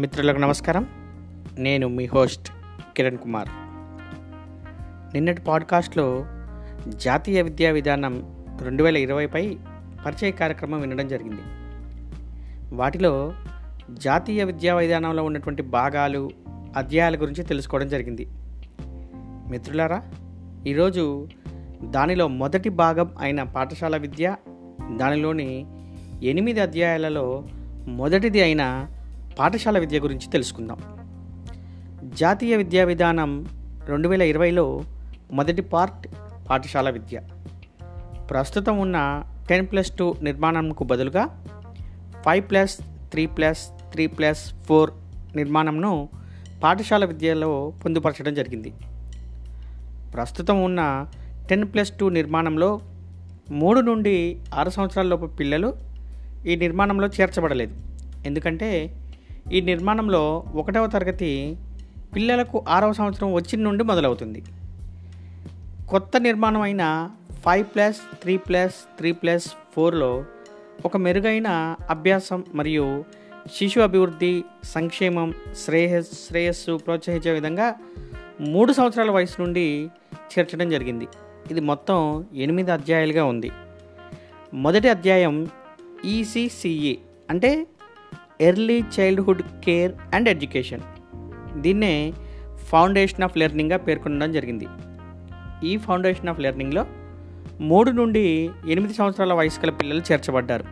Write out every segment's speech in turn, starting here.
మిత్రులకు నమస్కారం. నేను మీ హోస్ట్ కిరణ్ కుమార్. నిన్నటి పాడ్కాస్ట్లో జాతీయ విద్యా విధానం రెండు వేల ఇరవైపై పరిచయ కార్యక్రమం వినడం జరిగింది. వాటిలో జాతీయ విద్యా విధానంలో ఉన్నటువంటి భాగాలు అధ్యాయాల గురించి తెలుసుకోవడం జరిగింది. మిత్రులారా ఈరోజు దానిలో మొదటి భాగం అయిన పాఠశాల విద్య దానిలోని ఎనిమిది అధ్యాయాలలో మొదటిది అయిన పాఠశాల విద్య గురించి తెలుసుకుందాం. జాతీయ విద్యా విధానం రెండు వేల ఇరవైలో మొదటి పార్ట్ పాఠశాల విద్య. ప్రస్తుతం ఉన్న టెన్ ప్లస్ టూ నిర్మాణంకు బదులుగా five plus three plus three plus four నిర్మాణంను పాఠశాల విద్యలో పొందుపరచడం జరిగింది. ప్రస్తుతం ఉన్న టెన్ ప్లస్ టూ నిర్మాణంలో మూడు నుండి ఆరు సంవత్సరాలలోపు పిల్లలు ఈ నిర్మాణంలో చేర్చబడలేదు. ఎందుకంటే ఈ నిర్మాణంలో ఒకటవ తరగతి పిల్లలకు ఆరవ సంవత్సరం వచ్చిన నుండి మొదలవుతుంది. కొత్త నిర్మాణం అయిన five plus three plus three plus ఫోర్లో ఒక మెరుగైన అభ్యాసం మరియు శిశు అభివృద్ధి సంక్షేమం శ్రేయస్ శ్రేయస్సు ప్రోత్సహించే విధంగా మూడు సంవత్సరాల వయసు నుండి చేర్చడం జరిగింది. ఇది మొత్తం ఎనిమిది అధ్యాయాలుగా ఉంది. మొదటి అధ్యాయం ఈసీసీఈ అంటే early childhood care and education దీన్నే ఫౌండేషన్ ఆఫ్ లెర్నింగ్గా పేర్కొనడం జరిగింది. ఈ ఫౌండేషన్ ఆఫ్ లెర్నింగ్లో మూడు నుండి ఎనిమిది సంవత్సరాల వయసు గల పిల్లలు చేర్చబడ్డారు.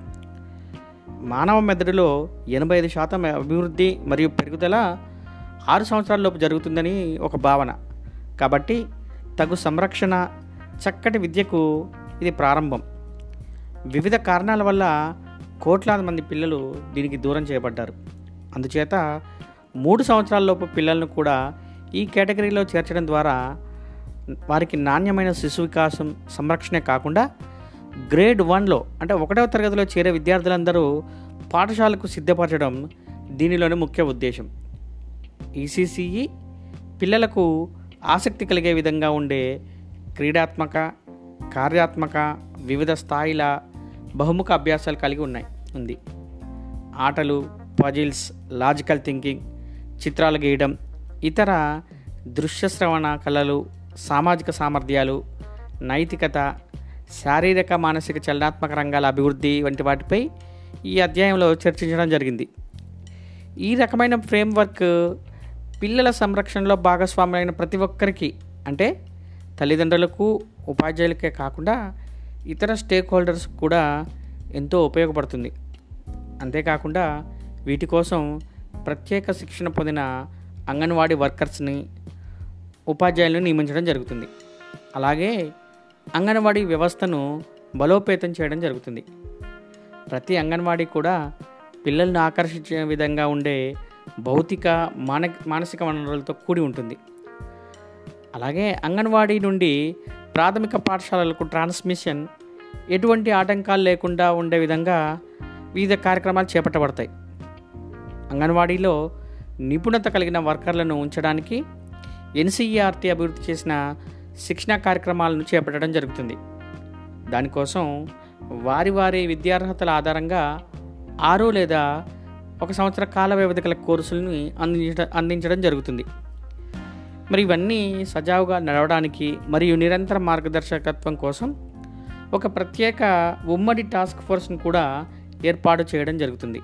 మానవ మెదడులో ఎనభై ఐదు శాతం అభివృద్ధి మరియు పెరుగుదల ఆరు సంవత్సరాలలోపు జరుగుతుందని ఒక భావన. కాబట్టి తగు సంరక్షణ చక్కటి విద్యకు ఇది ప్రారంభం. వివిధ కారణాల వల్ల కోట్లాది మంది పిల్లలు దీనికి దూరం చేయబడ్డారు. అందుచేత మూడు సంవత్సరాలలోపు పిల్లలను కూడా ఈ కేటగిరీలో చేర్చడం ద్వారా వారికి నాణ్యమైన శిశు వికాసం సంరక్షణే కాకుండా గ్రేడ్ వన్లో అంటే ఒకటవ తరగతిలో చేరే విద్యార్థులందరూ పాఠశాలకు సిద్ధపరచడం దీనిలోని ముఖ్య ఉద్దేశం. ఈసీసీఈ పిల్లలకు ఆసక్తి కలిగే విధంగా ఉండే క్రీడాత్మక కార్యాత్మక వివిధ స్థాయిల బహుముఖ అభ్యాసాలు కలిగి ఉన్నాయి ఉంది. ఆటలు పజిల్స్ లాజికల్ థింకింగ్ చిత్రాలు గీయడం ఇతర దృశ్యశ్రవణ కళలు సామాజిక సామర్థ్యాలు నైతికత శారీరక మానసిక చలనాత్మక రంగాల అభివృద్ధి వంటి వాటిపై ఈ అధ్యాయంలో చర్చించడం జరిగింది. ఈ రకమైన ఫ్రేమ్వర్క్ పిల్లల సంరక్షణలో భాగస్వాములైన ప్రతి ఒక్కరికి అంటే తల్లిదండ్రులకు ఉపాధ్యాయులకే కాకుండా ఇతర స్టేక్ హోల్డర్స్ కూడా ఎంతో ఉపయోగపడుతుంది. అంతేకాకుండా వీటి కోసం ప్రత్యేక శిక్షణ పొందిన అంగన్వాడీ వర్కర్స్ని ఉపాధ్యాయులను నియమించడం జరుగుతుంది. అలాగే అంగన్వాడీ వ్యవస్థను బలోపేతం చేయడం జరుగుతుంది. ప్రతి అంగన్వాడీ కూడా పిల్లలను ఆకర్షించే విధంగా ఉండే భౌతిక మాన మానసిక వనరులతో కూడి ఉంటుంది. అలాగే అంగన్వాడీ నుండి ప్రాథమిక పాఠశాలలకు ట్రాన్స్మిషన్ ఎటువంటి ఆటంకాలు లేకుండా ఉండే విధంగా వివిధ కార్యక్రమాలు చేపట్టబడతాయి. అంగన్వాడీలో నిపుణత కలిగిన వర్కర్లను ఉంచడానికి ఎన్సీఈఆర్టీ అభివృద్ధి చేసిన శిక్షణ కార్యక్రమాలను చేపట్టడం జరుగుతుంది. దానికోసం వారి వారి విద్యార్హతల ఆధారంగా ఆరు లేదా ఒక సంవత్సర కాల వ్యవధి గల కోర్సులను అందించ అందించడం జరుగుతుంది. మరి ఇవన్నీ సజావుగా నడవడానికి మరియు నిరంతర మార్గదర్శకత్వం కోసం ఒక ప్రత్యేక ఉమ్మడి టాస్క్ ఫోర్స్ను కూడా ఏర్పాటు చేయడం జరుగుతుంది.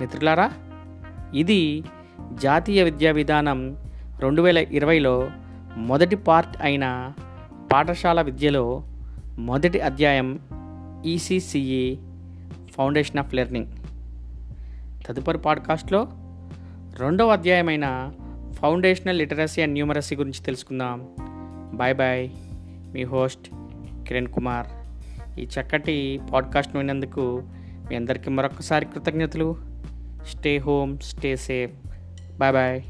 మిత్రులారా ఇది జాతీయ విద్యా విధానం రెండు వేల ఇరవైలో మొదటి పార్ట్ అయిన పాఠశాల విద్యలో మొదటి అధ్యాయం ఈసీసీఈ ఫౌండేషన్ ఆఫ్ లెర్నింగ్. తదుపరి పాడ్కాస్ట్లో రెండవ అధ్యాయమైన ఫౌండేషనల్ లిటరసీ అండ్ న్యూమరసీ గురించి తెలుసుకుందాం. Bye bye. మీ హోస్ట్ కిరణ్ కుమార్. ఈ చక్కటి పాడ్కాస్ట్ విన్నందుకు మీ అందరికీ మరొకసారి కృతజ్ఞతలు. Stay home stay safe. Bye bye.